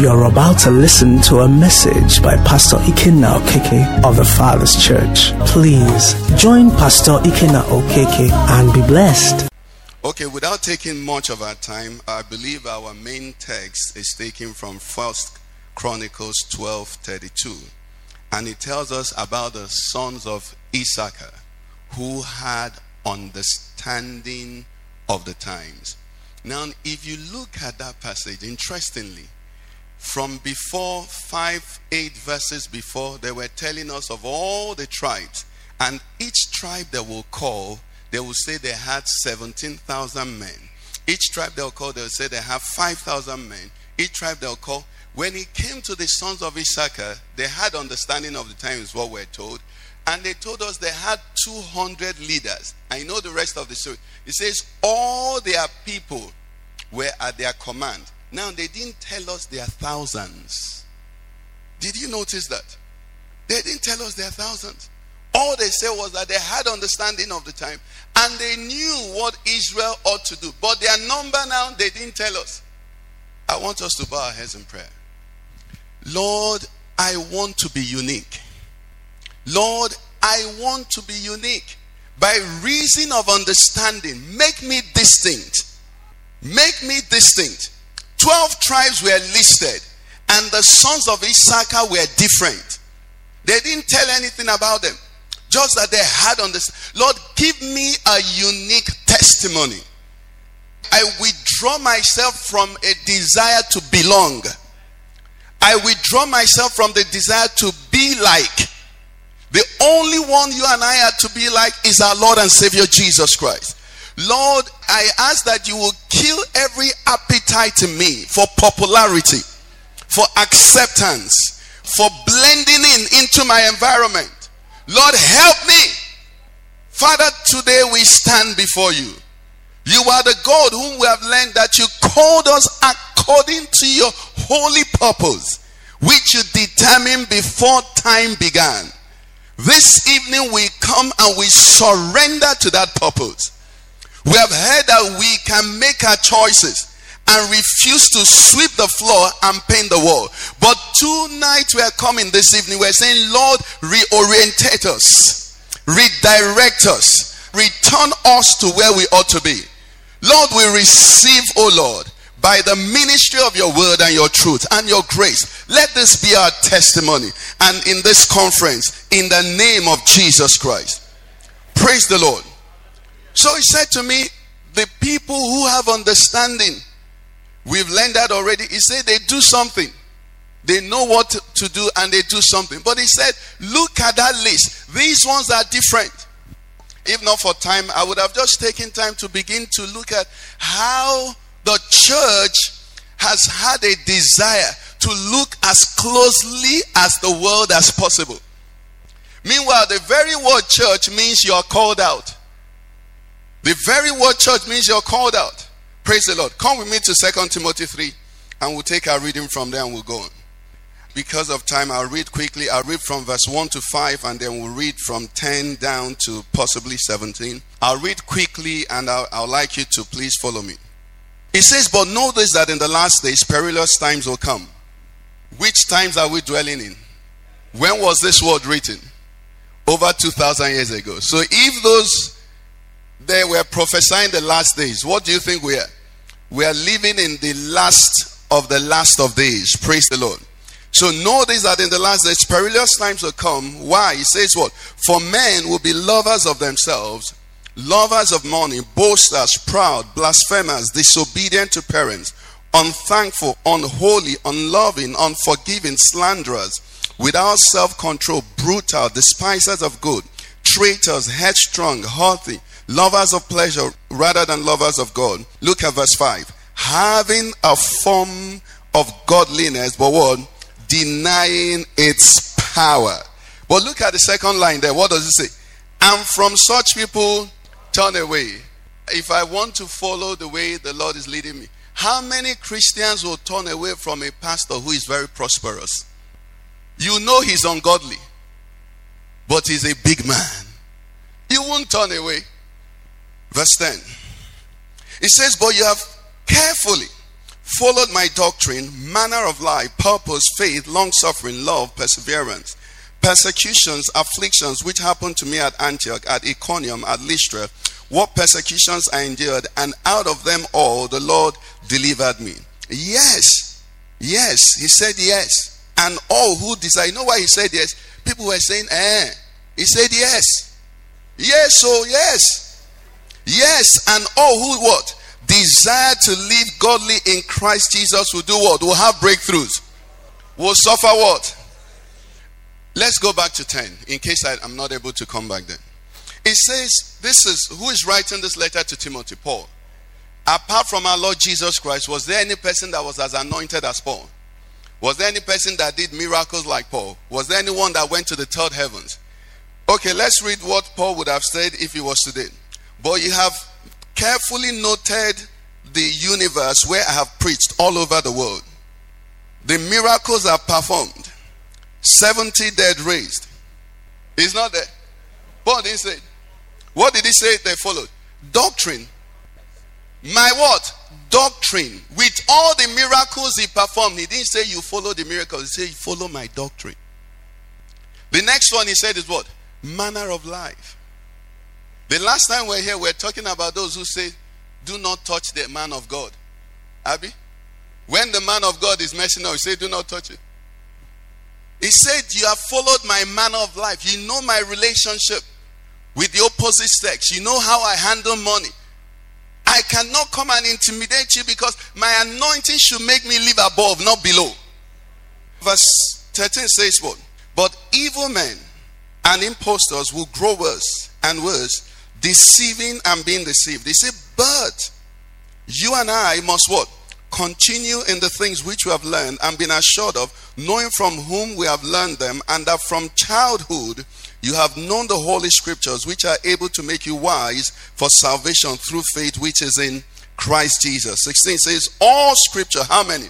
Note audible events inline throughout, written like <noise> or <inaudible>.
You're about to listen to a message by Pastor Ikenna Okeke of the Father's Church. Please join Pastor Ikenna Okeke and be blessed. Okay, without taking much of our time, I believe our main text is taken from First Chronicles 12:32. And it tells us about the sons of Issachar who had understanding of the times. Now, if you look at that passage, interestingly, from before five, eight verses before, they were telling us of all the tribes. And each tribe they will call, they will say they had 17,000 men. Each tribe they'll call, they'll say they have 5,000 men. Each tribe they'll call. When it came to the sons of Issachar, they had understanding of the times, what we're told. And they told us they had 200 leaders. I know the rest of the story. It says all their people were at their command. Now, they didn't tell us there are thousands. Did you notice that? They didn't tell us there are thousands. All they said was that they had understanding of the time and they knew what Israel ought to do. But their number now, they didn't tell us. I want us to bow our heads in prayer. Lord, I want to be unique. Lord, I want to be unique. By reason of understanding, make me distinct. Make me distinct. 12 tribes were listed, and the sons of Issachar were different. They didn't tell anything about them, just that they had on this. Lord, give me a unique testimony. I withdraw myself from a desire to belong. I withdraw myself from the desire to be like. The only one you and I are to be like is our Lord and Savior Jesus Christ. Lord, I ask that you will kill every appetite in me for popularity, for acceptance, for blending in into my environment. Lord, help me. Father, today we stand before you. You are the God whom we have learned that you called us according to your holy purpose, which you determined before time began. This evening we come and we surrender to that purpose. We have heard that we can make our choices and refuse to sweep the floor and paint the wall. But tonight we are coming this evening, we're saying, Lord, reorientate us, redirect us, return us to where we ought to be. Lord, we receive, oh Lord, by the ministry of your word and your truth and your grace. Let this be our testimony and in this conference in the name of Jesus Christ. Praise the Lord. So he said to me, The people who have understanding, we've learned that already. He said they do something. They know what to do and they do something. But he said, Look at that list. These ones are different. If not for time, I would have just taken time to begin to look at how the church has had a desire to look as closely as the world as possible. Meanwhile, the very word church means you are called out. The very word church means you're called out. Praise the Lord. Come with me to Second Timothy 3 and we'll take our reading from there and we'll go on. Because of time, I'll read quickly. I'll read from verse 1 to 5 and then we'll read from 10 down to possibly 17. I'll read quickly and I'll, I'll like you to please follow me. It says, But this that in the last days perilous times will come. Which times are we dwelling in? When was this word written? Over 2,000 years ago. So if those they were prophesying the last days. What do you think we are? We are living in the last of the last of days. Praise the Lord. So this that in the last days perilous times will come. Why? He says what? For men will be lovers of themselves, lovers of money, boasters, proud, blasphemers, disobedient to parents, unthankful, unholy, unloving, unforgiving, slanderers, without self-control, brutal, despisers of good, traitors, headstrong, haughty lovers of pleasure rather than lovers of God. Look at verse 5. Having a form of godliness, but what? Denying its power. But look at the second line there. What does it say? And from such people, turn away. If I want to follow the way the Lord is leading me, how many Christians will turn away from a pastor who is very prosperous? You know he's ungodly, but he's a big man. You won't turn away. Verse 10. It says, But you have carefully followed my doctrine, manner of life, purpose, faith, long suffering, love, perseverance, persecutions, afflictions, which happened to me at Antioch, at Iconium, at Lystra, what persecutions I endured, and out of them all the Lord delivered me. Yes, yes, he said yes. And all who desire, you know why he said yes? People were saying, eh. He said yes. Yes, so yes. Yes, and all who what? Desire to live godly in Christ Jesus will do what? Will have breakthroughs. Will suffer what? Let's go back to 10 in case I, am not able to come back then. It says, This is who is writing this letter to Timothy? Paul. Apart from our Lord Jesus Christ, was there any person that was as anointed as Paul? Was there any person that did miracles like Paul? Was there anyone that went to the third heavens? Okay, let's read what Paul would have said if he was today. But you have carefully noted the universe where I have preached all over the world. The miracles are performed, 70 dead raised. It's not there. Paul didn't say. What did he say they followed? Doctrine. My what? Doctrine. With all the miracles he performed, he didn't say you follow the miracles. He said you follow my doctrine. The next one he said is what? Manner of life. The last time we are here, we are talking about those who say, do not touch the man of God. Abby? When the man of God is messing up, he say, do not touch it. He said, You have followed my manner of life. You know my relationship with the opposite sex. You know how I handle money. I cannot come and intimidate you because my anointing should make me live above, not below. Verse 13 says what? But evil men and impostors will grow worse and worse, deceiving and being deceived. They say, But you and I must what? Continue in the things which we have learned and been assured of, knowing from whom we have learned them, and that from childhood you have known the Holy Scriptures, which are able to make you wise for salvation through faith which is in Christ Jesus. 16 says, All Scripture, how many?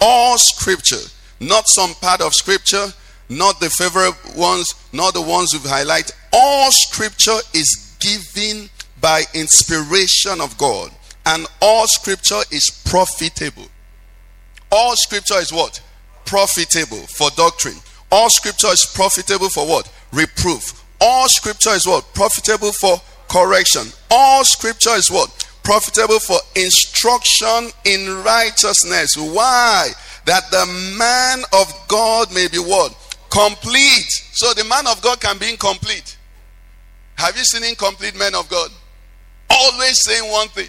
All Scripture, not some part of Scripture, not the favorite ones, not the ones we've highlighted. All Scripture is given by inspiration of God, and all Scripture is profitable. All Scripture is what? Profitable for doctrine. All Scripture is profitable for what? reproof. All scripture is what? Profitable for correction. All scripture is what? Profitable for instruction in righteousness. Why? That the man of God may be what? Complete. So the man of God can be incomplete. Have you seen incomplete men of God? Always saying one thing.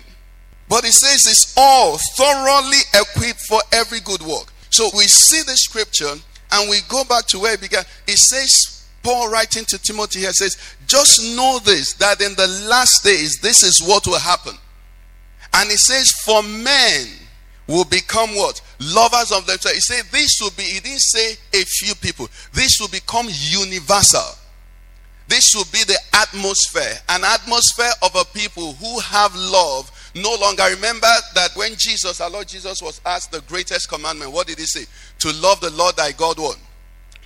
But he says it's all thoroughly equipped for every good work. So we see the scripture and we go back to where it began. It says Paul writing to Timothy here says, just know this that in the last days, this is what will happen. And he says, for men will become what? Lovers of themselves. He said, this will be, he didn't say a few people, this will become universal. This should be the atmosphere, an atmosphere of a people who have love. No longer remember that when Jesus, our Lord Jesus, was asked the greatest commandment, what did he say? To love the Lord thy God one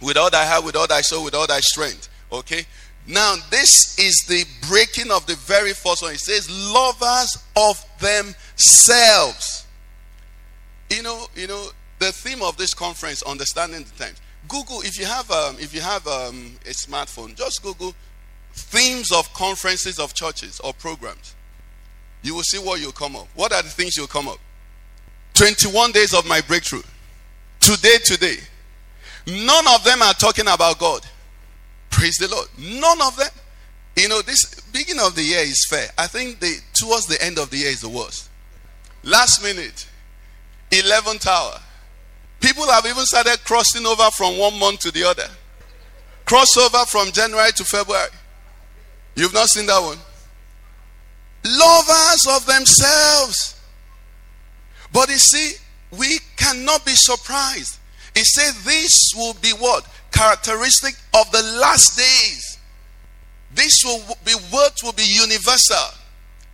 with all thy heart, with all thy soul, with all thy strength. Okay? Now, this is the breaking of the very first one. It says, lovers of themselves. You know, you know, the theme of this conference, understanding the times. Google, if you have um, if you have um, a smartphone, just Google themes of conferences of churches or programs. You will see what you'll come up. What are the things you'll come up? 21 days of my breakthrough. Today, today. None of them are talking about God. Praise the Lord. None of them. You know, this beginning of the year is fair. I think the towards the end of the year is the worst. Last minute, 11th hour. People have even started crossing over from one month to the other. Crossover from January to February. You've not seen that one. Lovers of themselves. But you see, we cannot be surprised he said, This will be what? Characteristic of the last days. This will be what will be universal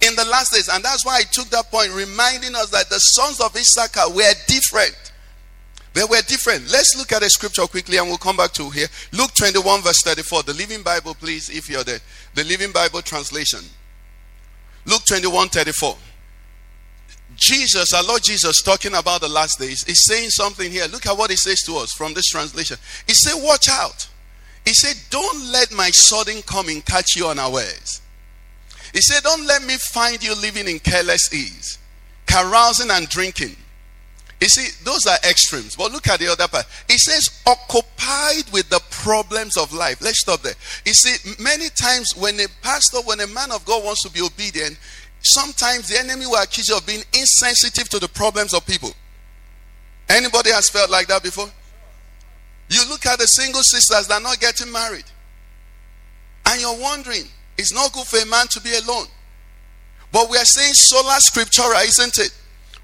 in the last days. And that's why I took that point, reminding us that the sons of Issachar were different. They were different. Let's look at a scripture quickly and we'll come back to here. Luke 21, verse 34. The Living Bible, please, if you're there. The Living Bible translation. Luke 21, 34. Jesus, our Lord Jesus, talking about the last days, is saying something here. Look at what he says to us from this translation. He said, Watch out. He said, Don't let my sudden coming catch you unawares. He said, Don't let me find you living in careless ease, carousing and drinking. You see, those are extremes. But look at the other part. He says, occupied with the problems of life. Let's stop there. You see, many times when a pastor, when a man of God wants to be obedient, sometimes the enemy will accuse you of being insensitive to the problems of people. Anybody has felt like that before? You look at the single sisters that are not getting married, and you're wondering, it's not good for a man to be alone. But we are saying sola scriptura, isn't it?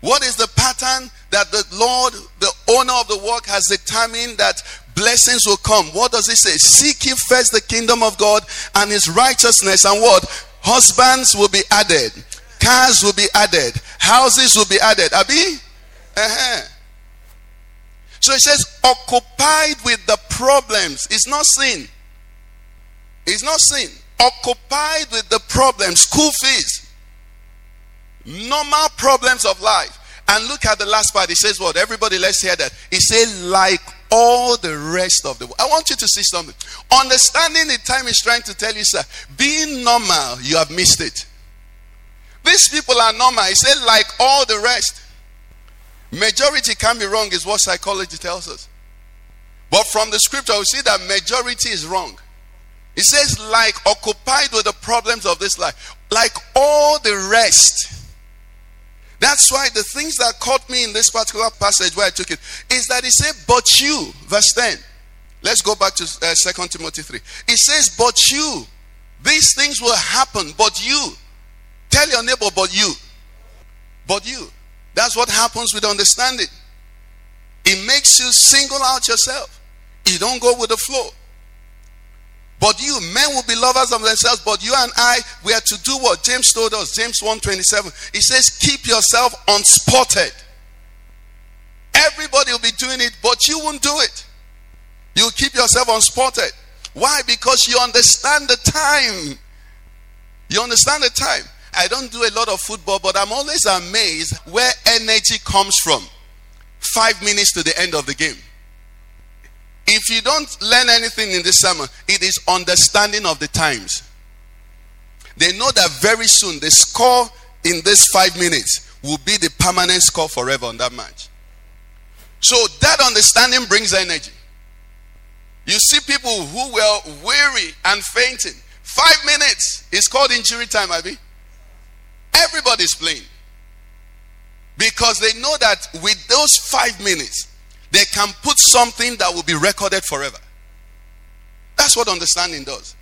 What is the pattern that the Lord, the owner of the work, has determined that blessings will come? What does it say? Seek ye first the kingdom of God and his righteousness, and what? Husbands will be added, cars will be added, houses will be added. Abi? Uh-huh. So He says, occupied with the problems. It's not sin. It's not sin. Occupied with the problems, school fees, normal problems of life. And look at the last part. It says, What? Everybody, let's hear that. It says, like all the rest of the world. I want you to see something. Understanding the time is trying to tell you, sir, being normal, you have missed it. These people are normal. He said, like all the rest. Majority can be wrong, is what psychology tells us. But from the scripture, we see that majority is wrong. It says, like occupied with the problems of this life, like all the rest. That's why the things that caught me in this particular passage where I took it is that it said, But you, verse 10. Let's go back to uh, 2 Timothy 3. It says, But you, these things will happen, but you. Tell your neighbor, but you. But you. That's what happens with understanding. It makes you single out yourself. You don't go with the flow. But you, men will be lovers of themselves, but you and I, we are to do what James told us, James 1:27. He says, keep yourself unspotted. Everybody will be doing it, but you won't do it. You keep yourself unspotted. Why? Because you understand the time. You understand the time. I don't do a lot of football, but I'm always amazed where energy comes from. Five minutes to the end of the game. If you don't learn anything in this sermon, it is understanding of the times. They know that very soon the score in this five minutes will be the permanent score forever on that match. So that understanding brings energy. You see people who were weary and fainting. Five minutes is called injury time, Abby. Everybody's playing. Because they know that with those five minutes, they can put something that will be recorded forever. That's what understanding does.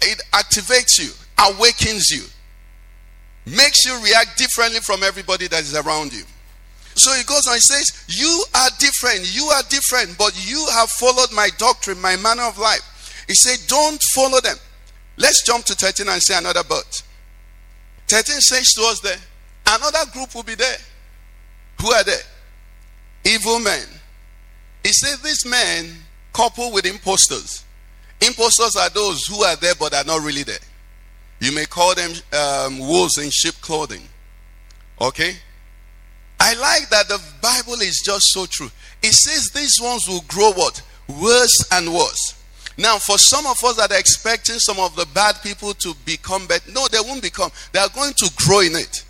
It activates you, awakens you, makes you react differently from everybody that is around you. So he goes on, he says, You are different, you are different, but you have followed my doctrine, my manner of life. He said, Don't follow them. Let's jump to 13 and say another but. 13 says to us there, another group will be there. Who are they? Evil men he said, These men couple with impostors. Impostors are those who are there but are not really there. You may call them um, wolves in sheep clothing. Okay? I like that the Bible is just so true. It says these ones will grow what? Worse and worse. Now, for some of us that are expecting some of the bad people to become better, no, they won't become. They are going to grow in it.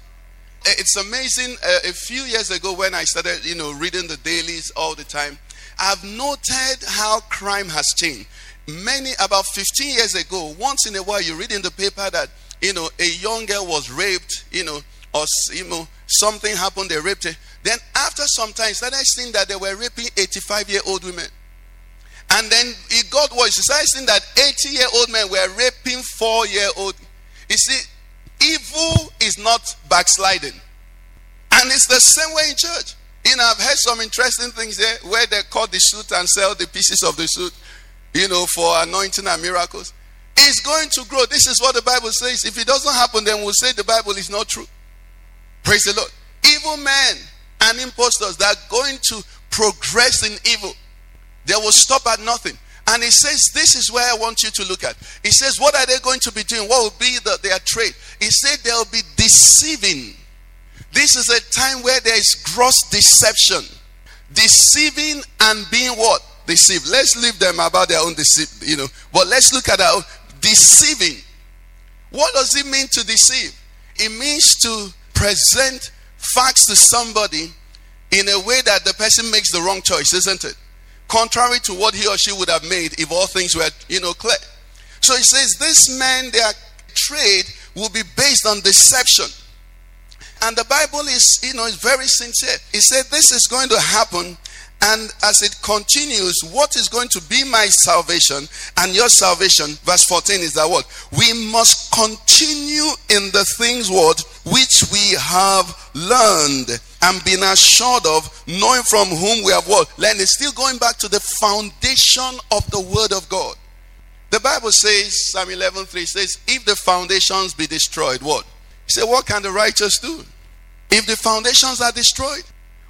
It's amazing. Uh, a few years ago, when I started, you know, reading the dailies all the time, I've noted how crime has changed. Many, about 15 years ago, once in a while, you read in the paper that, you know, a young girl was raped, you know, or, you know, something happened, they raped her. Then after some time, started seeing that they were raping 85 year old women. And then it got worse. He started seeing that 80 year old men were raping 4 year old. You see, evil is not backsliding. And it's the same way in church. You know, I've heard some interesting things there where they cut the suit and sell the pieces of the suit, you know, for anointing and miracles. It's going to grow. This is what the Bible says. If it doesn't happen, then we'll say the Bible is not true. Praise the Lord. Evil men and impostors that are going to progress in evil, they will stop at nothing. And he says, This is where I want you to look at. He says, What are they going to be doing? What will be the, their trade? He said, They'll be deceiving This is a time where there is gross deception, deceiving and being what? Deceived. Let's leave them about their own deceit, you know. But let's look at our deceiving. What does it mean to deceive? It means to present facts to somebody in a way that the person makes the wrong choice, isn't it? Contrary to what he or she would have made if all things were, you know, clear. So he says, this man, their trade will be based on deception. And the Bible is, you know, is very sincere. He said, This is going to happen. And as it continues, what is going to be my salvation and your salvation? Verse 14 is that what? We must continue in the things what which we have learned and been assured of, knowing from whom we have what? Learned. It's still going back to the foundation of the word of God. The Bible says, Psalm 11 3 says, if the foundations be destroyed, what? He said, What can the righteous do? If the foundations are destroyed,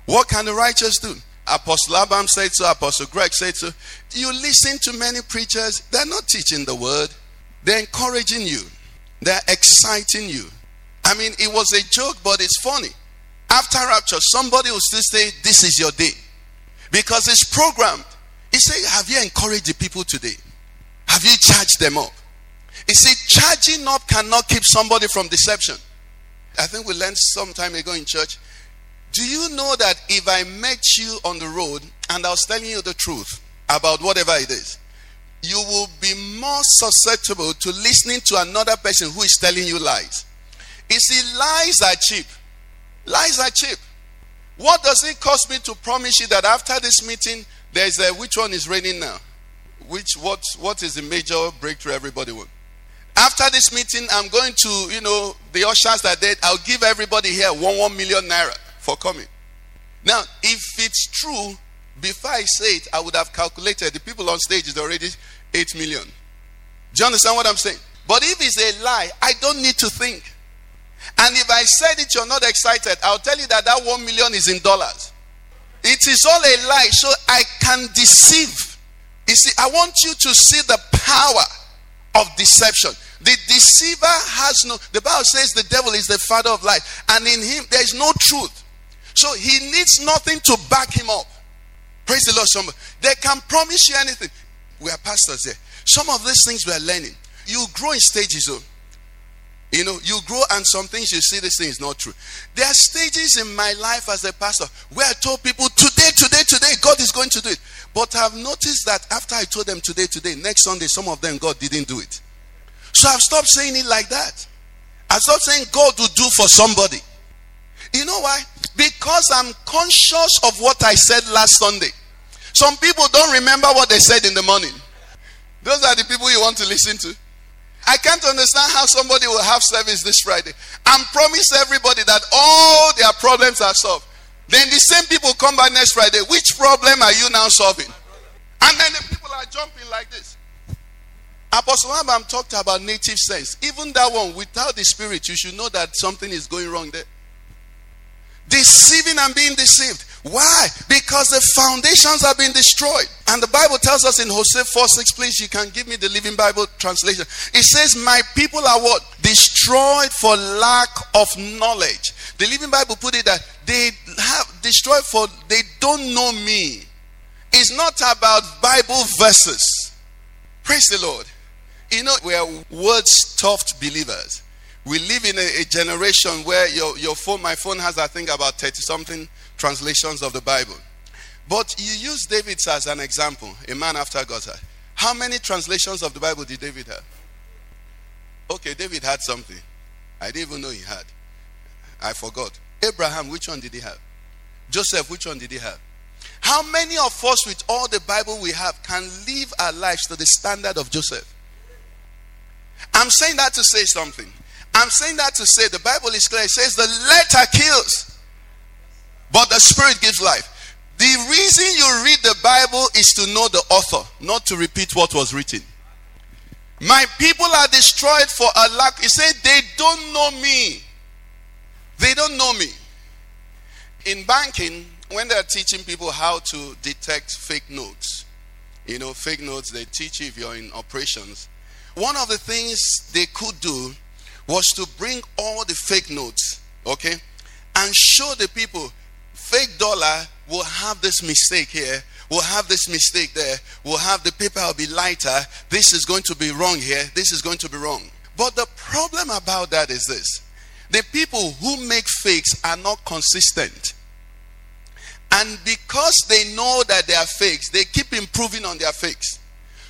what can the righteous do? Apostle Abam said so, Apostle Greg said so. You listen to many preachers, they're not teaching the word, they're encouraging you, they're exciting you. I mean, it was a joke, but it's funny. After rapture, somebody will still say, This is your day. Because it's programmed. He said, Have you encouraged the people today? Have you charged them up? He said, charging up cannot keep somebody from deception. I think we learned some time ago in church. Do you know that if I met you on the road and I was telling you the truth about whatever it is, you will be more susceptible to listening to another person who is telling you lies. You see, lies are cheap. Lies are cheap. What does it cost me to promise you that after this meeting, there's a which one is raining now? Which what what is the major breakthrough everybody wants? After this meeting, I'm going to, you know, the ushers that did, I'll give everybody here one one million naira for coming. Now, if it's true, before I say it, I would have calculated the people on stage is already eight million. Do you understand what I'm saying? But if it's a lie, I don't need to think. And if I said it, you're not excited, I'll tell you that that one million is in dollars. It is all a lie, so I can deceive. You see, I want you to see the power of deception. The deceiver has no, the Bible says the devil is the father of lies, and in him there is no truth. So he needs nothing to back him up. Praise the Lord. Somebody. They can promise you anything. We are pastors here. Some of these things we are learning. You grow in stages, though. You know, you grow and some things you see this thing is not true. There are stages in my life as a pastor where I told people today, today, today, God is going to do it. But I've noticed that after I told them today, today, next Sunday, some of them God didn't do it. So I've stopped saying it like that. I stopped saying God will do for somebody. You know why? Because I'm conscious of what I said last Sunday. Some people don't remember what they said in the morning. Those are the people you want to listen to. I can't understand how somebody will have service this Friday and promise everybody that all their problems are solved. Then the same people come back next Friday. Which problem are you now solving? And then the people are jumping like this. Apostle Abraham talked about native sense. Even that one, without the spirit, you should know that something is going wrong there. Deceiving and being deceived. Why? Because the foundations have been destroyed. And the Bible tells us in Hosea 4 6, please, you can give me the Living Bible translation. It says, My people are what? Destroyed for lack of knowledge. The Living Bible put it that they have destroyed for they don't know me. It's not about Bible verses. Praise the Lord. You know, we are word stuffed believers. We live in a, a, generation where your, your phone, my phone has, I think, about 30 something translations of the Bible. But you use David as an example, a man after God's heart. How many translations of the Bible did David have? Okay, David had something. I didn't even know he had. I forgot. Abraham, which one did he have? Joseph, which one did he have? How many of us, with all the Bible we have, can live our lives to the standard of Joseph? I'm saying that to say something. I'm saying that to say the Bible is clear. It says the letter kills, but the spirit gives life. The reason you read the Bible is to know the author, not to repeat what was written. My people are destroyed for a lack. He said, They don't know me. They don't know me. In banking, when they're teaching people how to detect fake notes, you know, fake notes, they teach you if you're in operations. One of the things they could do was to bring all the fake notes, okay, and show the people fake dollar will have this mistake here, will have this mistake there, will have the paper will be lighter, this is going to be wrong here, this is going to be wrong. But the problem about that is this the people who make fakes are not consistent. And because they know that they are fakes, they keep improving on their fakes.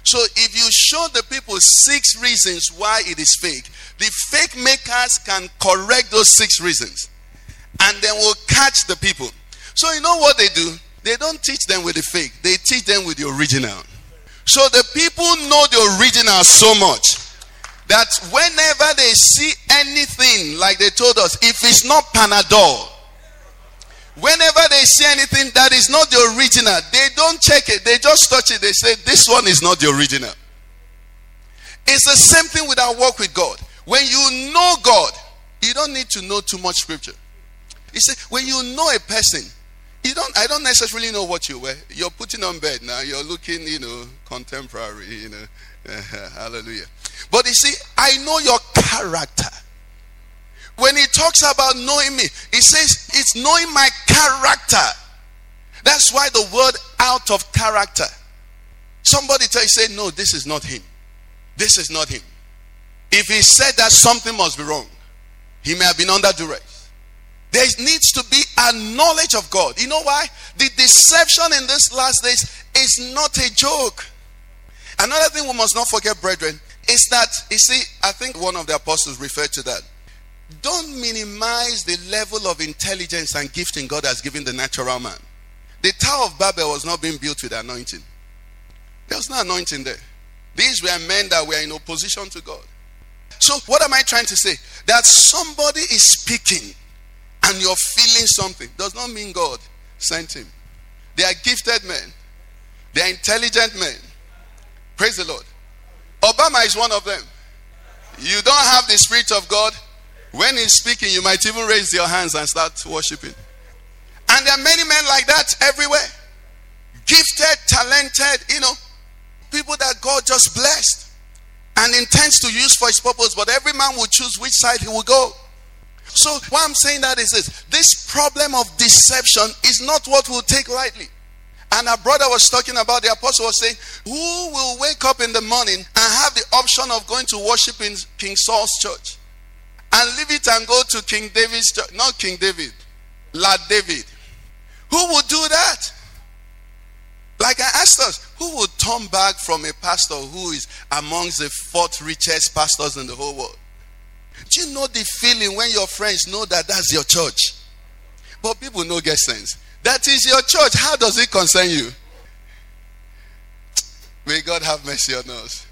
So if you show the people six reasons why it is fake, the fake makers can correct those six reasons and then will catch the people. So you know what they do? They don't teach them with the fake, they teach them with the original. So the people know the original so much that whenever they see anything, like they told us, if it's not Panadol, whenever they see anything that is not the original, they don't check it, they just touch it, they say, This one is not the original. It's the same thing with our work with God. When you know God, you don't need to know too much scripture. You see, when you know a person, you don't I don't necessarily know what you wear. You're putting on bed now, you're looking, you know, contemporary, you know. <laughs> hallelujah. But you see, I know your character. When he talks about knowing me, he says it's knowing my character. That's why the word out of character. Somebody tell you, say, no, this is not him. This is not him. If he said that, something must be wrong. He may have been under duress. There needs to be a knowledge of God. You know why? The deception in these last days is not a joke. Another thing we must not forget, brethren, is that, you see, I think one of the apostles referred to that. Don't minimize the level of intelligence and gifting God has given the natural man. The Tower of Babel was not being built with anointing, there was no anointing there. These were men that were in opposition to God. So, what am I trying to say? That somebody is speaking and you're feeling something does not mean God sent him. They are gifted men, they are intelligent men. Praise the Lord. Obama is one of them. You don't have the Spirit of God. When he's speaking, you might even raise your hands and start worshiping. And there are many men like that everywhere. Gifted, talented, you know, people that God just blessed and intends to use for his purpose, but every man will choose which side he will go. So, why I'm saying that is this this problem of deception is not what we'll take lightly. And our brother was talking about, the apostle was saying, Who will wake up in the morning and have the option of going to worship in King Saul's church and leave it and go to King David's church? Not King David, Lad David. Who would do that? Like I asked us, who would turn back from a pastor who is amongst the fourth richest pastors in the whole world? Do you know the feeling when your friends know that that's your church? But people no get sense. That is your church. How does it concern you? May God have mercy on us.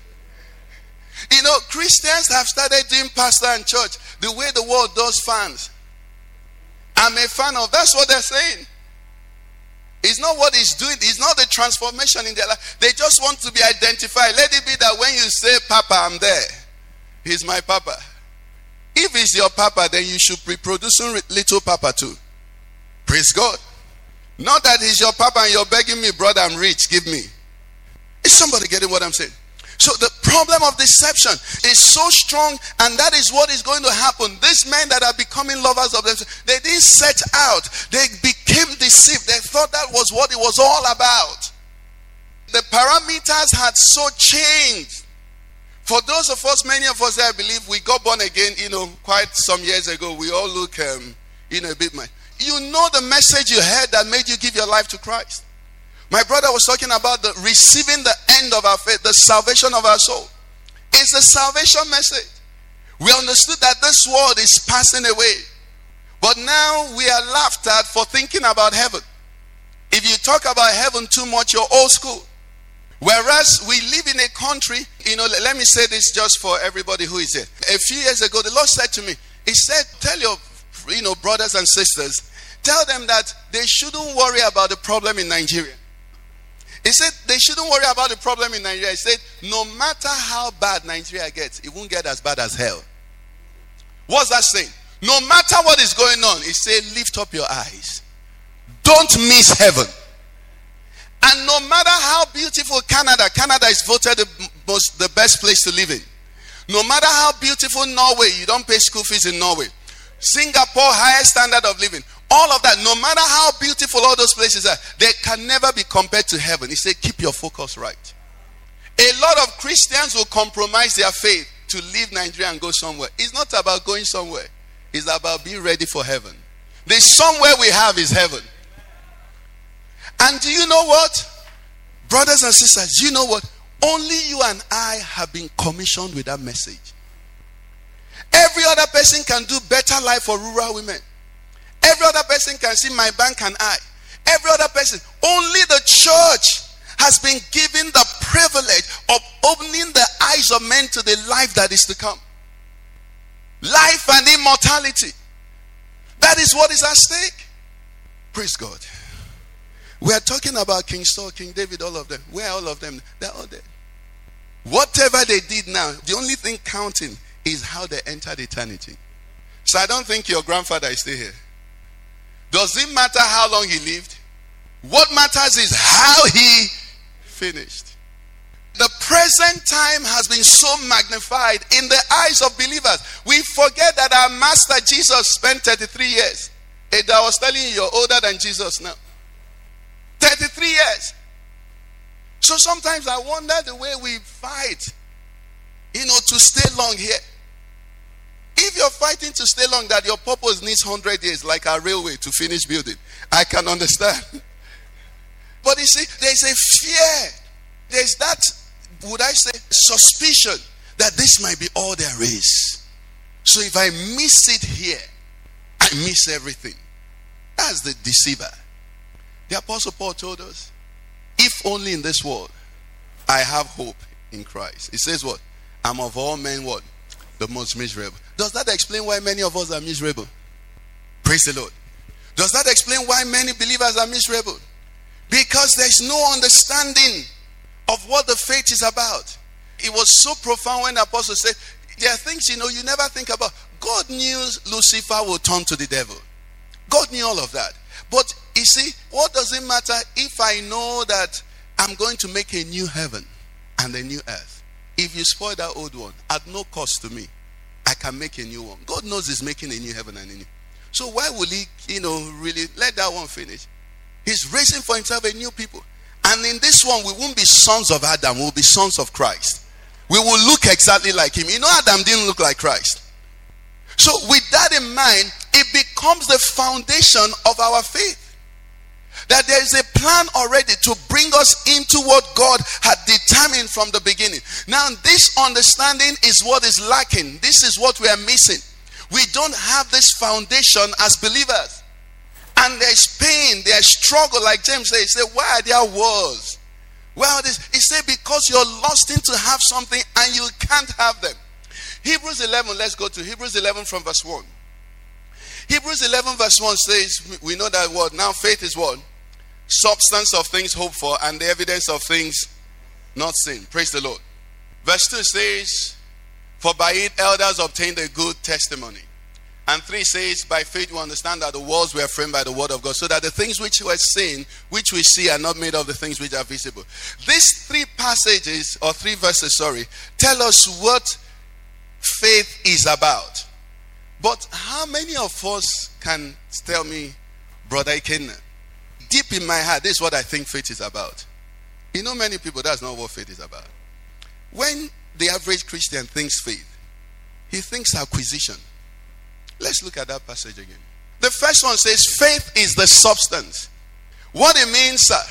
You know, Christians have started doing pastor and church the way the world does fans. I'm a fan of that's what they're saying. It's not what he's doing, it's not the transformation in their life. They just want to be identified. Let it be that when you say, Papa, I'm there, he's my Papa. If he's your Papa, then you should be producing little Papa too. Praise God. Not that he's your Papa and you're begging me, brother, I'm rich, give me. Is somebody getting what I'm saying? So the problem of deception is so strong, and that is what is going to happen. These men that are becoming lovers of themselves, they didn't set out, they became deceived. They thought that was what it was all about. The parameters had so changed. For those of us, many of us, I believe we got born again, you know, quite some years ago. We all look, um, you know, a bit. You know the message you heard that made you give your life to Christ. My brother was talking about the receiving the end of our faith, the salvation of our soul. It's a salvation message. We understood that this world is passing away. But now we are laughed at for thinking about heaven. If you talk about heaven too much, you're old school. Whereas we live in a country, you know, let me say this just for everybody who is here. A few years ago, the Lord said to me, He said, Tell your you know, brothers and sisters, tell them that they shouldn't worry about the problem in Nigeria. He said they shouldn't worry about the problem in Nigeria. He said, no matter how bad Nigeria gets, it won't get as bad as hell. What's that saying? No matter what is going on, he said, lift up your eyes. Don't miss heaven. And no matter how beautiful Canada, Canada is voted the most the best place to live in. No matter how beautiful Norway, you don't pay school fees in Norway. Singapore, highest standard of living. All of that, no matter how beautiful all those places are, they can never be compared to heaven. He said, keep your focus right. A lot of Christians will compromise their faith to leave Nigeria and go somewhere. It's not about going somewhere, it's about being ready for heaven. The somewhere we have is heaven. And do you know what? Brothers and sisters, you know what? Only you and I have been commissioned with that message. Every other person can do better life for rural women. Every other person can see my bank and I. Every other person. Only the church has been given the privilege of opening the eyes of men to the life that is to come. Life and immortality. That is what is at stake. Praise God. We are talking about King Saul, King David, all of them. Where are all of them? They're all dead. Whatever they did now, the only thing counting is how they entered eternity. So I don't think your grandfather is still here. Does it matter how long he lived? What matters is how he finished. The present time has been so magnified in the eyes of believers. We forget that our master Jesus spent 33 years. And I was telling you, you're older than Jesus now. 33 years. So sometimes I wonder the way we fight, you know, to stay long here. If you're fighting to stay long, that your purpose needs 100 years, like a railway to finish building, I can understand. <laughs> But you see, there's a fear. There's that, would I say, suspicion that this might be all there is. So if I miss it here, I miss everything. That's the deceiver. The Apostle Paul told us, if only in this world I have hope in Christ. He says what? I'm of all men what? The most miserable. Does that explain why many of us are miserable? Praise the Lord. Does that explain why many believers are miserable? Because there's no understanding of what the faith is about. It was so profound when the apostle said, There are things you know you never think about. God knew Lucifer would turn to the devil. God knew all of that. But you see, what does it matter if I know that I'm going to make a new heaven and a new earth? If you spoil that old one at no cost to me, I can make a new one. God knows He's making a new heaven and a new. So why will He, you know, really let that one finish? He's raising for Himself a new people. And in this one, we won't be sons of Adam, we'll be sons of Christ. We will look exactly like Him. You know, Adam didn't look like Christ. So, with that in mind, it becomes the foundation of our faith. That there is a plan already to bring us into what God had determined from the beginning. Now, this understanding is what is lacking. This is what we are missing. We don't have this foundation as believers. And there's pain, there's struggle, like James says. He said, Why are there wars? Well, this, he said, Because you're lusting to have something and you can't have them. Hebrews 11, let's go to Hebrews 11 from verse 1. Hebrews 11, verse 1 says, We know that word. Now, faith is what? Substance of things hoped for and the evidence of things not seen. Praise the Lord. Verse 2 says, For by it elders obtained a good testimony. And 3 says, By faith we understand that the worlds were framed by the word of God, so that the things which were seen, which we see, are not made of the things which are visible. These three passages, or three verses, sorry, tell us what faith is about. But how many of us can tell me, Brother Ikenna, deep in my heart, this is what I think faith is about? You know, many people, that's not what faith is about. When the average Christian thinks faith, he thinks acquisition. Let's look at that passage again. The first one says, faith is the substance. What it means, sir,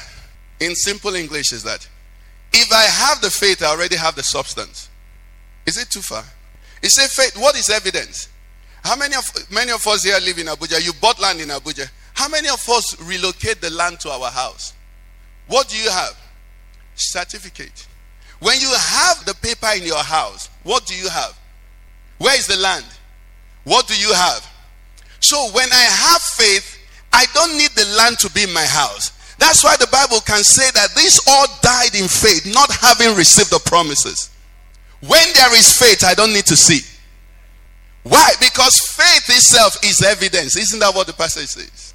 in simple English, is that if I have the faith, I already have the substance. Is it too far? He said, faith, what is evidence? How many of many of us here live in Abuja? You bought land in Abuja. How many of us relocate the land to our house? What do you have? Certificate. When you have the paper in your house, what do you have? Where is the land? What do you have? So when I have faith, I don't need the land to be in my house. That's why the Bible can say that these all died in faith, not having received the promises. When there is faith, I don't need to see. Why? Because faith itself is evidence. Isn't that what the passage says?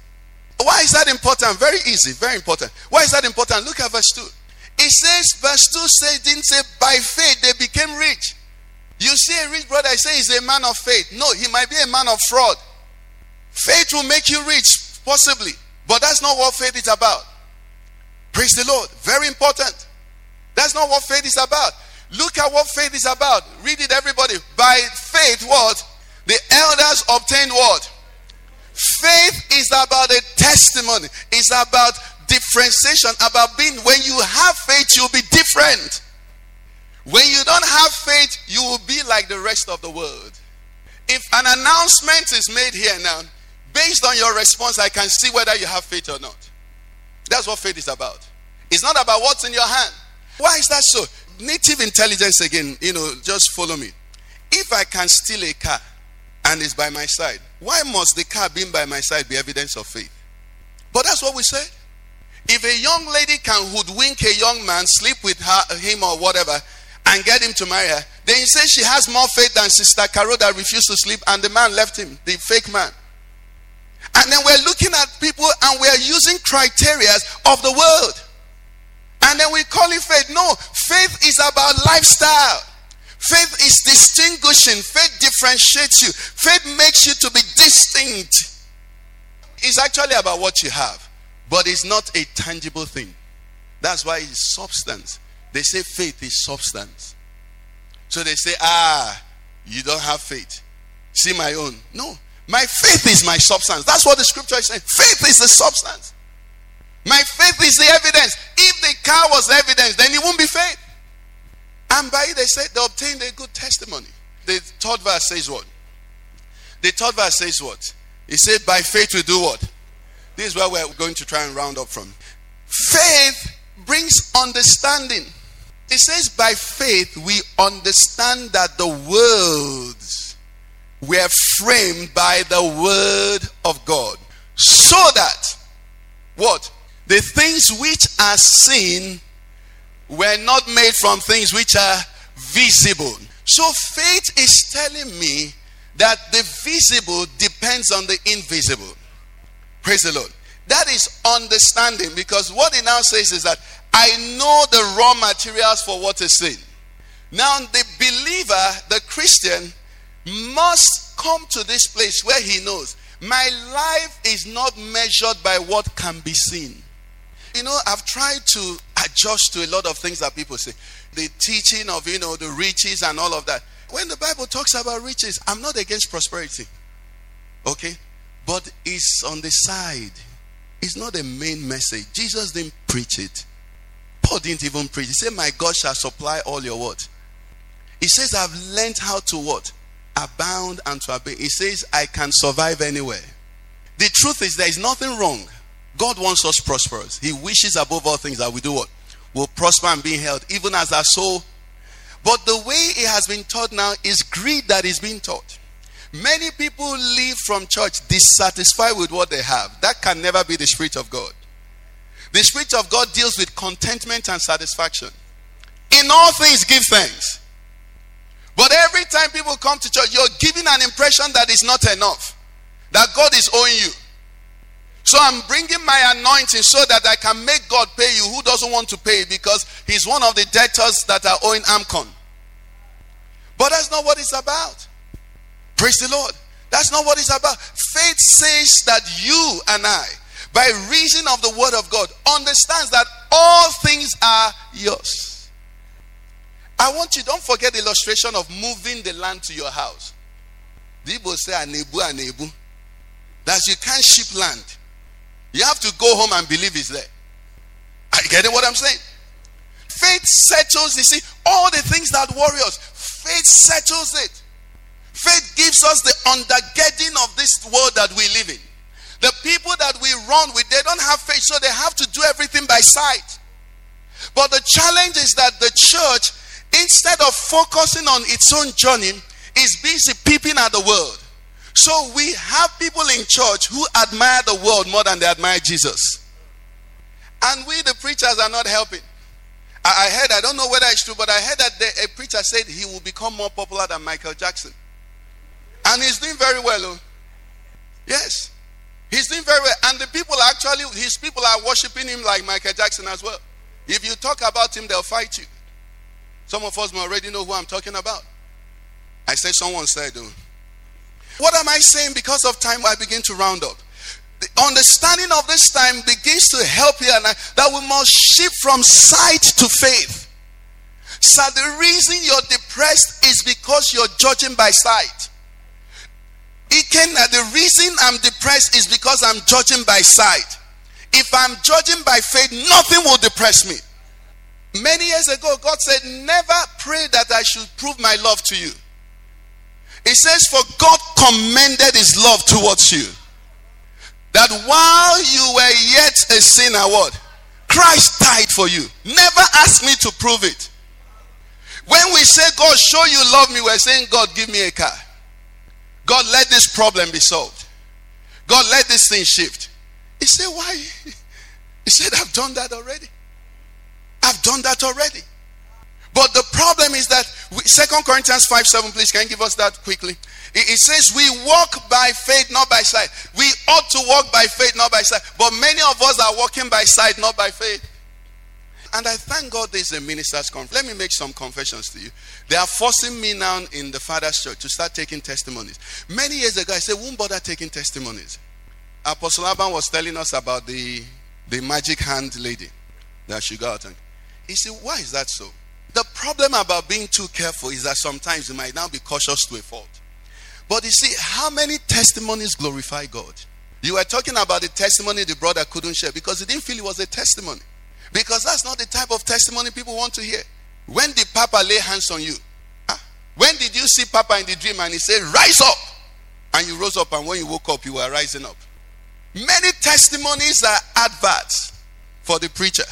Why is that important? Very easy, very important. Why is that important? Look at verse 2. It says, verse 2 says, didn't say, by faith they became rich. You see a rich brother, I say he's a man of faith. No, he might be a man of fraud. Faith will make you rich, possibly. But that's not what faith is about. Praise the Lord. Very important. That's not what faith is about. Look at what faith is about. Read it, everybody. By faith, what? The elders obtained what? Faith is about a testimony. It's about differentiation, about being. When you have faith, you'll be different. When you don't have faith, you will be like the rest of the world. If an announcement is made here now, based on your response, I can see whether you have faith or not. That's what faith is about. It's not about what's in your hand. Why is that so? Native intelligence again, you know, just follow me. If I can steal a car and it's by my side, why must the car being by my side be evidence of faith? But that's what we say. If a young lady can hoodwink a young man, sleep with her, him or whatever, and get him to marry her, then you say she has more faith than Sister Carol that refused to sleep and the man left him, the fake man. And then we're looking at people and we're using criteria of the world. And then we call it faith. No, faith is about lifestyle. Faith is distinguishing. Faith differentiates you. Faith makes you to be distinct. It's actually about what you have, but it's not a tangible thing. That's why it's substance. They say faith is substance. So they say, ah, you don't have faith. See my own. No, my faith is my substance. That's what the scripture is saying. Faith is the substance. My faith is the evidence. If the car was evidence, then it won't be faith. And by it, they said they obtained a good testimony. The third verse says what? The third verse says what? It said, by faith we do what? This is where we're going to try and round up from. Faith brings understanding. It says, by faith we understand that the worlds were framed by the word of God. So that, what? The things which are seen were not made from things which are visible. So faith is telling me that the visible depends on the invisible. Praise the Lord. That is understanding because what he now says is that I know the raw materials for what is seen. Now, the believer, the Christian, must come to this place where he knows my life is not measured by what can be seen. You know, I've tried to adjust to a lot of things that people say. The teaching of, you know, the riches and all of that. When the Bible talks about riches, I'm not against prosperity. Okay? But it's on the side. It's not the main message. Jesus didn't preach it. Paul didn't even preach. He said, My God shall supply all your what? He says, I've learned how to what? Abound and to obey. He says, I can survive anywhere. The truth is, there is nothing wrong God wants us prosperous. He wishes above all things that we do what? Will prosper and be held, even as our soul. But the way it has been taught now is greed that is being taught. Many people leave from church dissatisfied with what they have. That can never be the Spirit of God. The Spirit of God deals with contentment and satisfaction. In all things, give thanks. But every time people come to church, you're giving an impression that is not enough, that God is owing you. So I'm bringing my anointing so that I can make God pay you who doesn't want to pay because he's one of the debtors that are owing AMCON. But that's not what it's about. Praise the Lord. That's not what it's about. Faith says that you and I, by reason of the word of God, understands that all things are yours. I want you, don't forget the illustration of moving the land to your house. People say, Anebu, Anebu. That you can't ship land. You have to go home and believe it's there. Are you getting what I'm saying? Faith settles, you see, all the things that worry us. Faith settles it. Faith gives us the undergirding of this world that we live in. The people that we run with, they don't have faith, so they have to do everything by sight. But the challenge is that the church, instead of focusing on its own journey, is busy peeping at the world. So we have people in church who admire the world more than they admire Jesus. And we, the preachers, are not helping. I, heard, I don't know whether it's true, but I heard that the, a preacher said he will become more popular than Michael Jackson. And he's doing very well. Oh. Yes. He's doing very well. And the people actually, his people are worshiping him like Michael Jackson as well. If you talk about him, they'll fight you. Some of us may already know who I'm talking about. I said, someone said, oh, What am I saying? Because of time, I begin to round up. The understanding of this time begins to help you and I that we must shift from sight to faith. So the reason you're depressed is because you're judging by sight. It can uh, the reason I'm depressed is because I'm judging by sight. If I'm judging by faith, nothing will depress me. Many years ago, God said, Never pray that I should prove my love to you. It says, For God commended his love towards you. That while you were yet a sinner, what? Christ died for you. Never ask me to prove it. When we say, God, show you love me, we're saying, God, give me a car. God, let this problem be solved. God, let this thing shift. He said, Why? <laughs> He said, I've done that already. I've done that already. But the problem is that Second Corinthians 5 7, please, can you give us that quickly? It, it says, We walk by faith, not by sight. We ought to walk by faith, not by sight. But many of us are walking by sight, not by faith. And I thank God there's a minister's conference. Let me make some confessions to you. They are forcing me now in the Father's church to start taking testimonies. Many years ago, I said, won't bother taking testimonies. Apostle Aban was telling us about the, the magic hand lady that she got. He said, why is that so? The problem about being too careful is that sometimes you might now be cautious to a fault. But you see, how many testimonies glorify God? You were talking about the testimony the brother couldn't share because he didn't feel it was a testimony. Because that's not the type of testimony people want to hear. When did Papa lay hands on you? Huh? When did you see Papa in the dream and he said, Rise up? And you rose up, and when you woke up, you were rising up. Many testimonies are adverts for the preacher.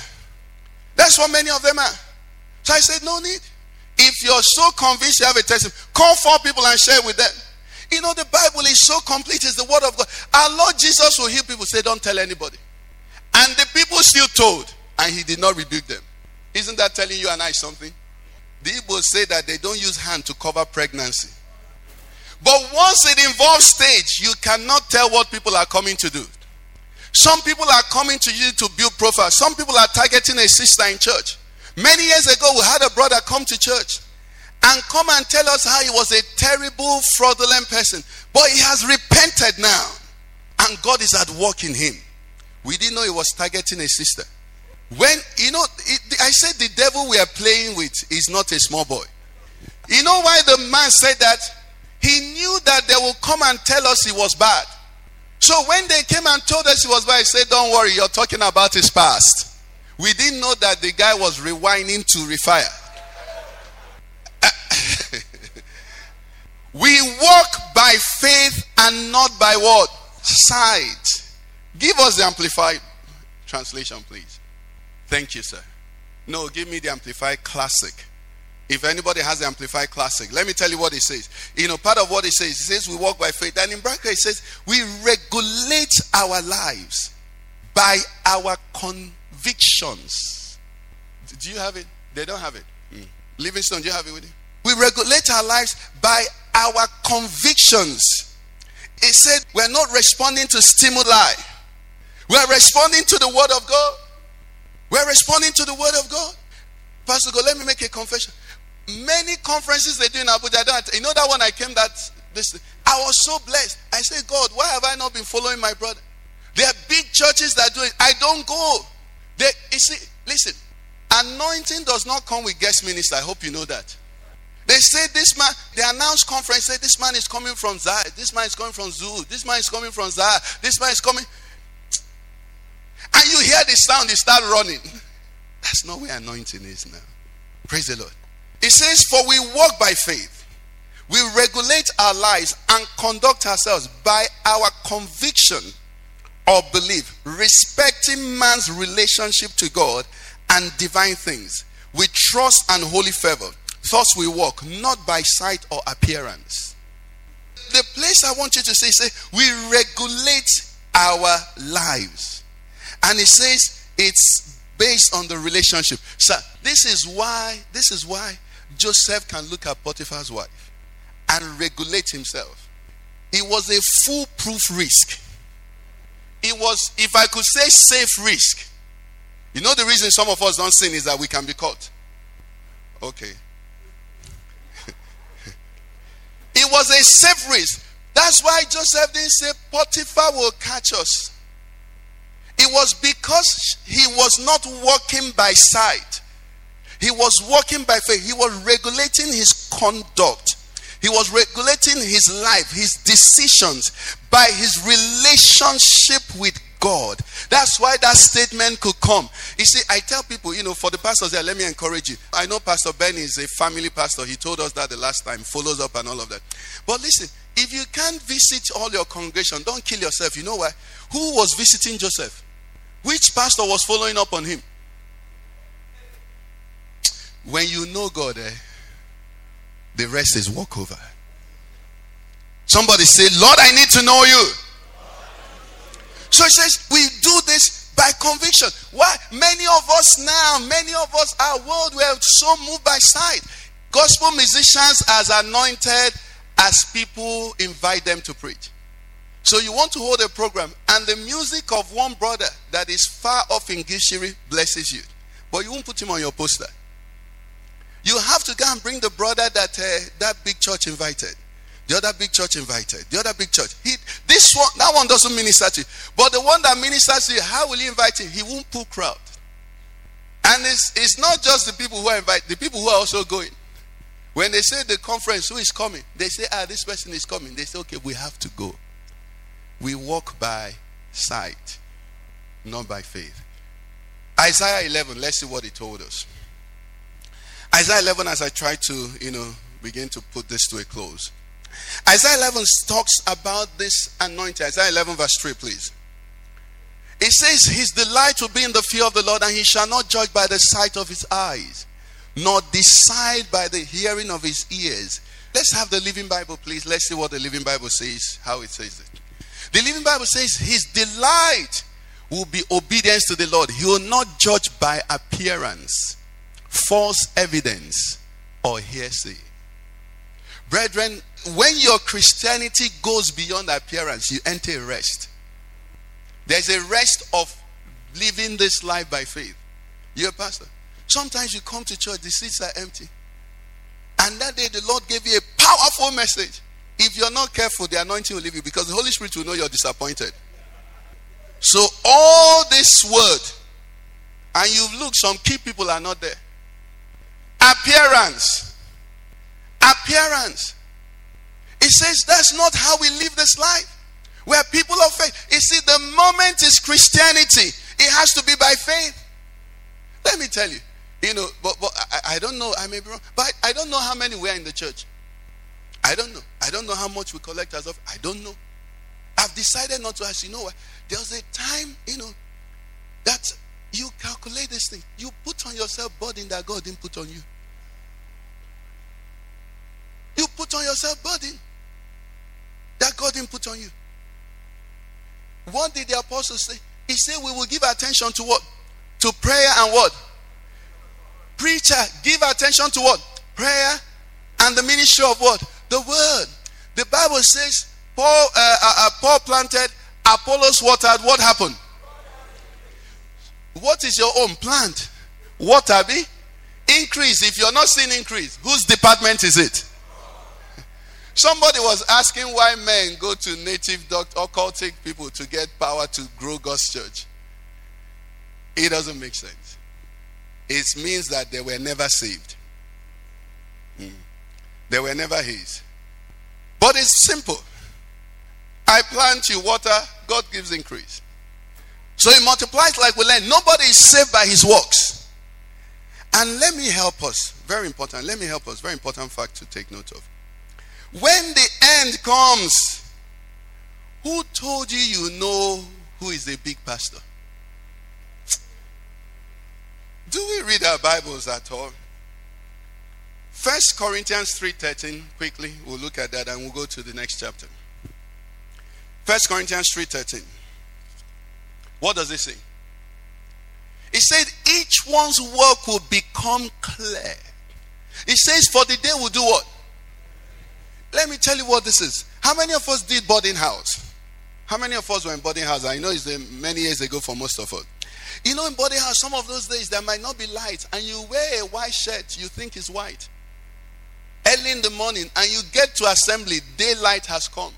That's what many of them are. So I said, No need. If you're so convinced you have a testimony, call four people and share with them. You know, the Bible is so complete, it's the word of God. Our Lord Jesus will heal people, say, Don't tell anybody. And the people still told, and he did not rebuke them. Isn't that telling you and I something? The Igbo say that they don't use hand to cover pregnancy. But once it involves stage, you cannot tell what people are coming to do. Some people are coming to you to build profile. Some people are targeting a sister in church. Many years ago, we had a brother come to church and come and tell us how he was a terrible, fraudulent person. But he has repented now. And God is at work in him. We didn't know he was targeting a sister. When, you know, it, I said the devil we are playing with is not a small boy. You know why the man said that? He knew that they will come and tell us he was bad. So when they came and told us he was bad, he said, Don't worry, you're talking about his past. We didn't know that the guy was rewinding to refire. <laughs> we walk by faith and not by what? Sight. Give us the amplified translation, please. Thank you, sir. No, give me the Amplified Classic. If anybody has the Amplified Classic, let me tell you what it says. You know, part of what it says, it says we walk by faith. And in bracket, it says we regulate our lives by our convictions. Do you have it? They don't have it. Mm. Livingstone, do you have it with you? We regulate our lives by our convictions. It said we're not responding to stimuli, we're responding to the Word of God. We're responding to the word of God. Pastor, go, let me make a confession. Many conferences they do in Abuja, don't, you know that one I came that this I was so blessed. I said, God, why have I not been following my brother? There are big churches that do it. I don't go. They, you see, listen, anointing does not come with guest minister. I hope you know that. They say this man, they announced conference, say this man is coming from Zai, this man is coming from Zoo, this man is coming from Zai, this man is coming. And you hear the sound, they start running. <laughs> That's not where anointing is now. Praise the Lord. It says, For we walk by faith, we regulate our lives and conduct ourselves by our conviction or belief, respecting man's relationship to God and divine things, with trust and holy fervor. Thus we walk, not by sight or appearance. The place I want you to say, say, we regulate our lives. And it says it's based on the relationship. So this is why, this is why Joseph can look at Potiphar's wife and regulate himself. It was a foolproof risk. It was, if I could say, safe risk. You know the reason some of us don't sin is that we can be caught. Okay. <laughs> it was a safe risk. That's why Joseph didn't say Potiphar will catch us. It was because he was not walking by sight. He was walking by faith. He was regulating his conduct. He was regulating his life, his decisions by his relationship with God. That's why that statement could come. You see, I tell people, you know, for the pastors there, let me encourage you. I know Pastor Ben is a family pastor. He told us that the last time, follows up and all of that. But listen, if you can't visit all your congregation, don't kill yourself. You know why? Who was visiting Joseph? Which pastor was following up on him? When you know God, eh, the rest is walkover. Somebody say, Lord, I need to know you. So he says, we do this by conviction. Why? Many of us now, many of us, our world, we are so moved by sight. Gospel musicians as anointed as people invite them to preach. So you want to hold a program, and the music of one brother that is far off in Gishiri blesses you, but you won't put him on your poster. You have to go and bring the brother that uh, that big church invited. The other big church invited. The other big church. He, this one, that one doesn't minister to you. But the one that ministers to you, how will he invite him? He won't pull crowd. And it's, it's not just the people who are invited, the people who are also going. When they say the conference, who is coming? They say, ah, this person is coming. They say, okay, we have to go. We walk by sight, not by faith. Isaiah 11, let's see what he told us. Isaiah 11, as I try to, you know, begin to put this to a close. Isaiah 11 talks about this anointing. Isaiah 11, verse 3, please. It says, His delight will be in the fear of the Lord, and he shall not judge by the sight of his eyes, nor decide by the hearing of his ears. Let's have the Living Bible, please. Let's see what the Living Bible says, how it says it. The Living Bible says, His delight will be obedience to the Lord. He will not judge by appearance, false evidence, or hearsay. Brethren, when your Christianity goes beyond appearance, you enter rest. There's a rest of living this life by faith. You're a pastor. Sometimes you come to church, the seats are empty. And that day the Lord gave you a powerful message. If you're not careful, the anointing will leave you because the Holy Spirit will know you're disappointed. So, all this word, and you've looked, some key people are not there. Appearance. Appearance. It says that's not how we live this life. We are people of faith. You see, the moment is Christianity, it has to be by faith. Let me tell you, you know, but, but I, I don't know, I may be wrong, but I don't know how many were in the church. I don't know. I don't know how much we collect as of. I don't know. I've decided not to ask. You know what? There was a time, you know, that you calculate this thing. You put on yourself burden that God didn't put on you. You put on yourself burden that God didn't put on you. What did the apostle say? He said, We will give attention to what? To prayer and what? Preacher, give attention to what? Prayer and the ministry of what? The word. The Bible says, Paul, uh, uh, uh, Paul planted, Apollos watered. What happened? What is your own plant? Water be? Increase. If you're not seeing increase, whose department is it? Somebody was asking why men go to native doctor, occultic people to get power to grow God's church. It doesn't make sense. It means that they were never saved. Hmm. They were never his. But it's simple. I plant you water, God gives increase. So he multiplies like we learn. Nobody is saved by his works. And let me help us. Very important. Let me help us. Very important fact to take note of. When the end comes, who told you you know who is a big pastor? Do we read our Bibles at all? First Corinthians 3:13 quickly we'll look at that and we'll go to the next chapter. First Corinthians 3:13. What does it say? It said each one's work will become clear. It says for the day will do what? Let me tell you what this is. How many of us did boarding house? How many of us were in boarding house? I know it's um, many years ago for most of us. You know, in boarding house, some of those days there might not be light, and you wear a white shirt you think is white. Early in the morning, and you get to assembly, daylight has come.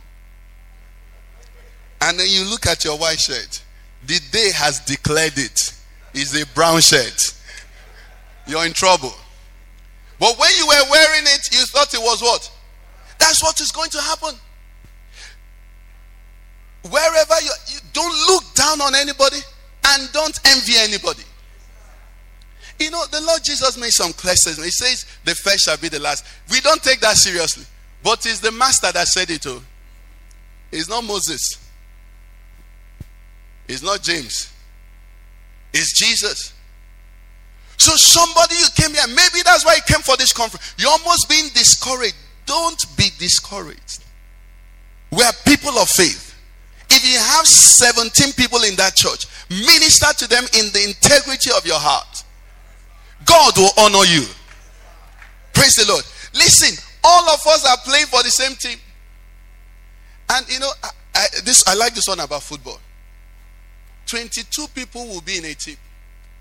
And then you look at your white shirt. The day has declared it. It's a brown shirt. You're in trouble. But when you were wearing it, you thought it was what? That's what is going to happen. Wherever you, you don't look down on anybody and don't envy anybody. You know, the Lord Jesus made some clear. He says, The first shall be the last. We don't take that seriously. But it's the master that said it, too. It's not Moses. It's not James. It's Jesus. So somebody you came here, maybe that's why you came for this conference. You're almost being discouraged. Don't be discouraged. We are people of faith. If you have 17 people in that church, minister to them in the integrity of your heart. God will honor you. Praise the Lord. Listen, all of us are playing for the same team. And you know, I, I, this I like this one about football. 22 people will be in a team.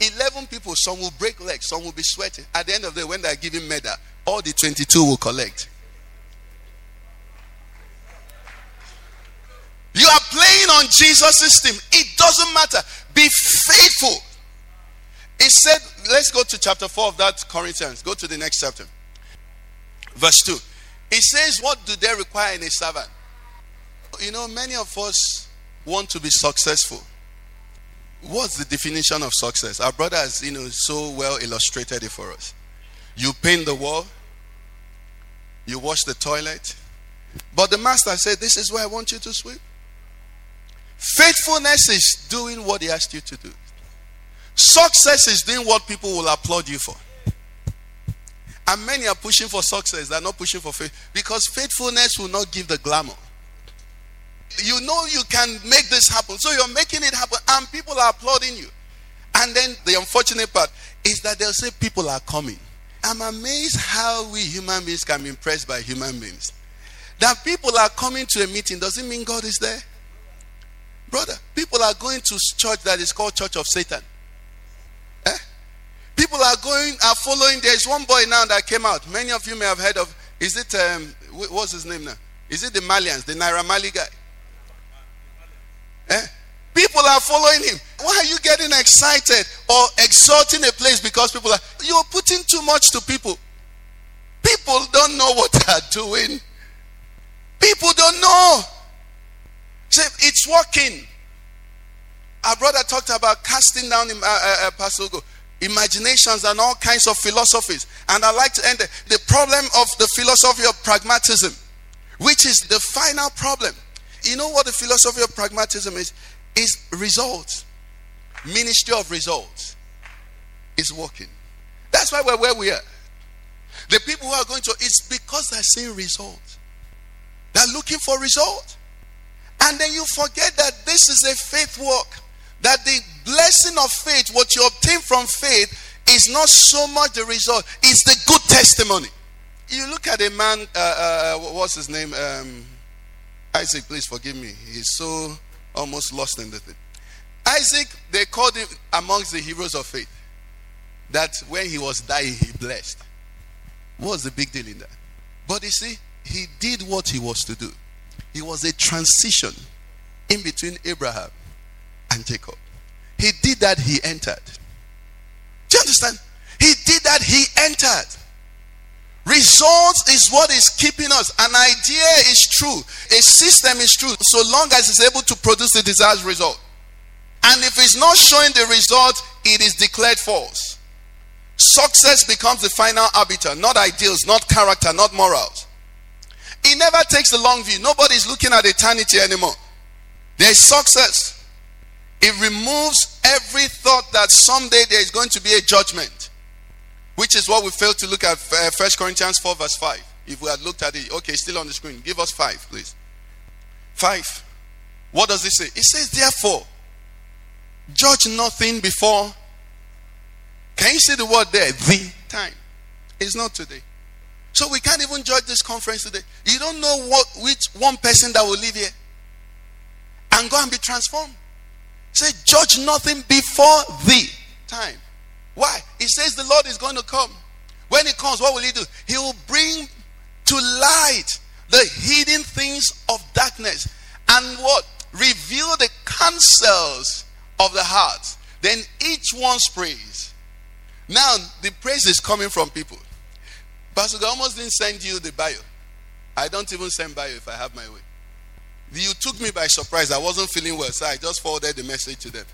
11 people, some will break legs, some will be sweating. At the end of the day, when they're giving medal, all the 22 will collect. On Jesus' team. It doesn't matter. Be faithful. It said, let's go to chapter 4 of that Corinthians. Go to the next chapter. Verse 2. It says, What do they require in a servant? You know, many of us want to be successful. What's the definition of success? Our brother has, you know, so well illustrated it for us. You paint the wall, you wash the toilet. But the master said, This is where I want you to sweep. Faithfulness is doing what he asked you to do. Success is doing what people will applaud you for. And many are pushing for success, they're not pushing for faith because faithfulness will not give the glamour. You know you can make this happen, so you're making it happen, and people are applauding you. And then the unfortunate part is that they'll say people are coming. I'm amazed how we human beings can be impressed by human beings. That people are coming to a meeting doesn't mean God is there. Brother, people are going to church that is called Church of Satan. Eh? People are going, are following. There's one boy now that came out. Many of you may have heard of. Is it, um, what's his name now? Is it the Marlians, the Naira Marley guy? Eh? People are following him. Why are you getting excited or exalting a place because people are, you're putting too much to people. People don't know what they're doing. People don't know. Say, it's working. Our brother talked about casting down uh, uh, uh imaginations and all kinds of philosophies. And I like to end the, the problem of the philosophy of pragmatism, which is the final problem. You know what the philosophy of pragmatism is? Is results. Ministry of results is working. That's why we're where we are. The people who are going to, it's because they're seeing results. They're looking for results. And then you forget that this is a faith work. That the blessing of faith, what you obtain from faith, is not so much the result, it's the good testimony. You look at a man, uh, uh, what's his name? Um, Isaac, please forgive me. He's so almost lost in the thing. Isaac, they called him amongst the heroes of faith. That when he was dying, he blessed. What's the big deal in that? But you see, he did what he was to do. He was a transition in between Abraham and Jacob. He did that, he entered. Do you understand? He did that, he entered. Results is what is keeping us. An idea is true, a system is true, so long as it's able to produce the desired result. And if it's not showing the result, it is declared false. Success becomes the final arbiter, not ideals, not character, not morals. It never takes the long view. Nobody's looking at eternity anymore. There's success. It removes every thought that someday there is going to be a judgment, which is what we failed to look at uh, First Corinthians 4, verse 5. If we had looked at it, okay, still on the screen. Give us 5, please. 5. What does it say? It says, therefore, judge nothing before. Can you see the word there? The time. It's not today. So we can't even judge this conference today. You don't know what which one person that will leave here and go and be transformed. Say, judge nothing before the time. Why? He says the Lord is going to come. When he comes, what will he do? He will bring to light the hidden things of darkness and what? reveal the counsels of the heart. Then each one's praise. Now, the praise is coming from people. Pastor God almost didn't send you the bio. I don't even send bio if I have my way. You took me by surprise. I wasn't feeling well, so I just forwarded the message to them.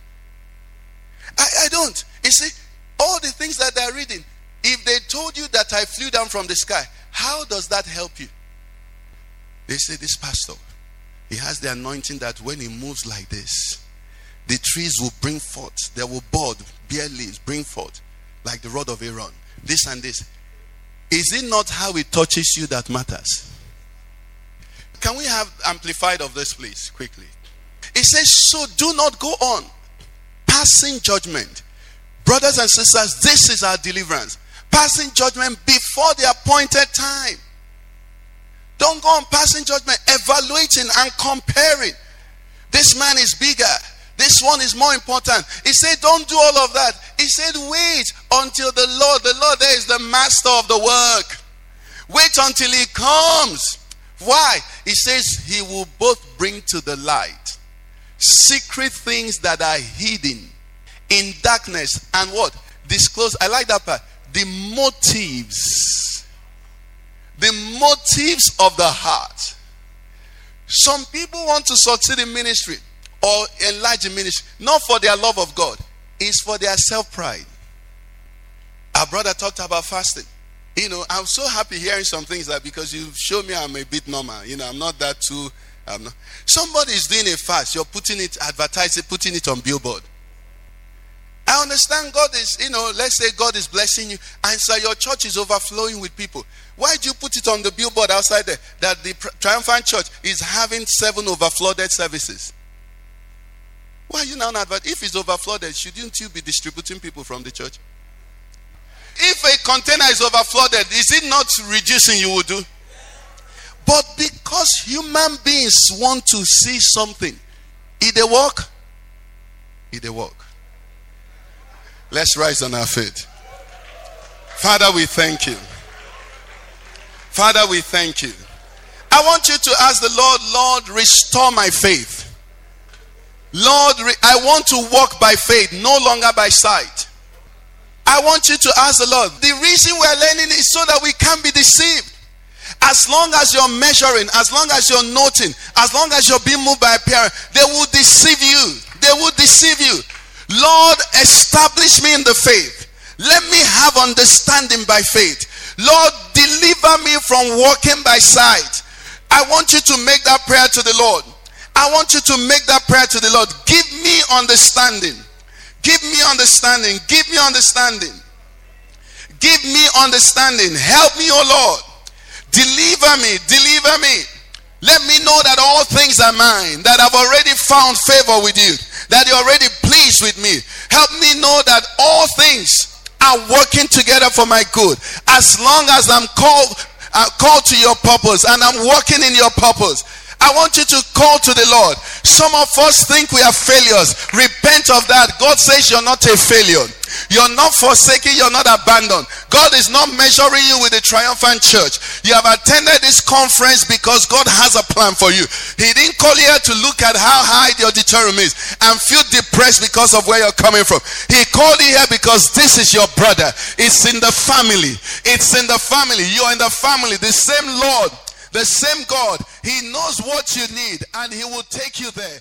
I, I don't. You see, all the things that they're reading, if they told you that I flew down from the sky, how does that help you? They say, This pastor, he has the anointing that when he moves like this, the trees will bring forth, they will bud, bear leaves, bring forth, like the rod of Aaron. This and this. Is it not how it touches you that matters? Can we have amplified of this, please, quickly? It says, So do not go on passing judgment. Brothers and sisters, this is our deliverance. Passing judgment before the appointed time. Don't go on passing judgment, evaluating and comparing. This man is bigger. This one is more important. He said, Don't do all of that. He said, Wait until the Lord, the Lord there is the master of the work. Wait until he comes. Why? He says he will both bring to the light secret things that are hidden in darkness and what? Disclose. I like that part. The motives. The motives of the heart. Some people want to succeed in ministry or enlarge in ministry, not for their love of God, it's for their self pride. Our brother talked about fasting. You know, I'm so happy hearing some things that because you show me I'm a bit normal. You know, I'm not that too. I'm not. Somebody is doing a fast. You're putting it, advertising, putting it on billboard. I understand God is, you know, let's say God is blessing you, and so your church is overflowing with people. Why do you put it on the billboard outside there that the triumphant church is having seven overflooded services? Why are you now not? If it's overflooded, shouldn't you be distributing people from the church? If a container is overflooded, is it not reducing you will do? But because human beings want to see something, if they walk, if they walk. Let's rise on our feet. Father, we thank you. Father, we thank you. I want you to ask the Lord, Lord, restore my faith. Lord, I want to walk by faith, no longer by sight. I want you to ask the Lord. The reason we're learning is so that we can't be deceived. As long as you're measuring, as long as you're noting, as long as you're being moved by a parent, they will deceive you. They will deceive you. Lord, establish me in the faith. Let me have understanding by faith. Lord, deliver me from walking by sight. I want you to make that prayer to the Lord. I want you to make that prayer to the Lord. Give me understanding. Give me understanding. Give me understanding. Give me understanding. Help me, O Lord. Deliver me. Deliver me. Let me know that all things are mine, that I've already found favor with you, that you're already pleased with me. Help me know that all things are working together for my good. As long as I'm called, uh, called to your purpose and I'm working in your purpose, I want you to call to the Lord. Some of us think we are failures. Repent of that. God says you're not a failure. You're not forsaken, you're not abandoned. God is not measuring you with the triumphant church. You have attended this conference because God has a plan for you. He didn't call you here to look at how high the auditorium is and feel depressed because of where you're coming from. He called you here because this is your brother. It's in the family. It's in the family. You're in the family. The same Lord the same God, He knows what you need and He will take you there.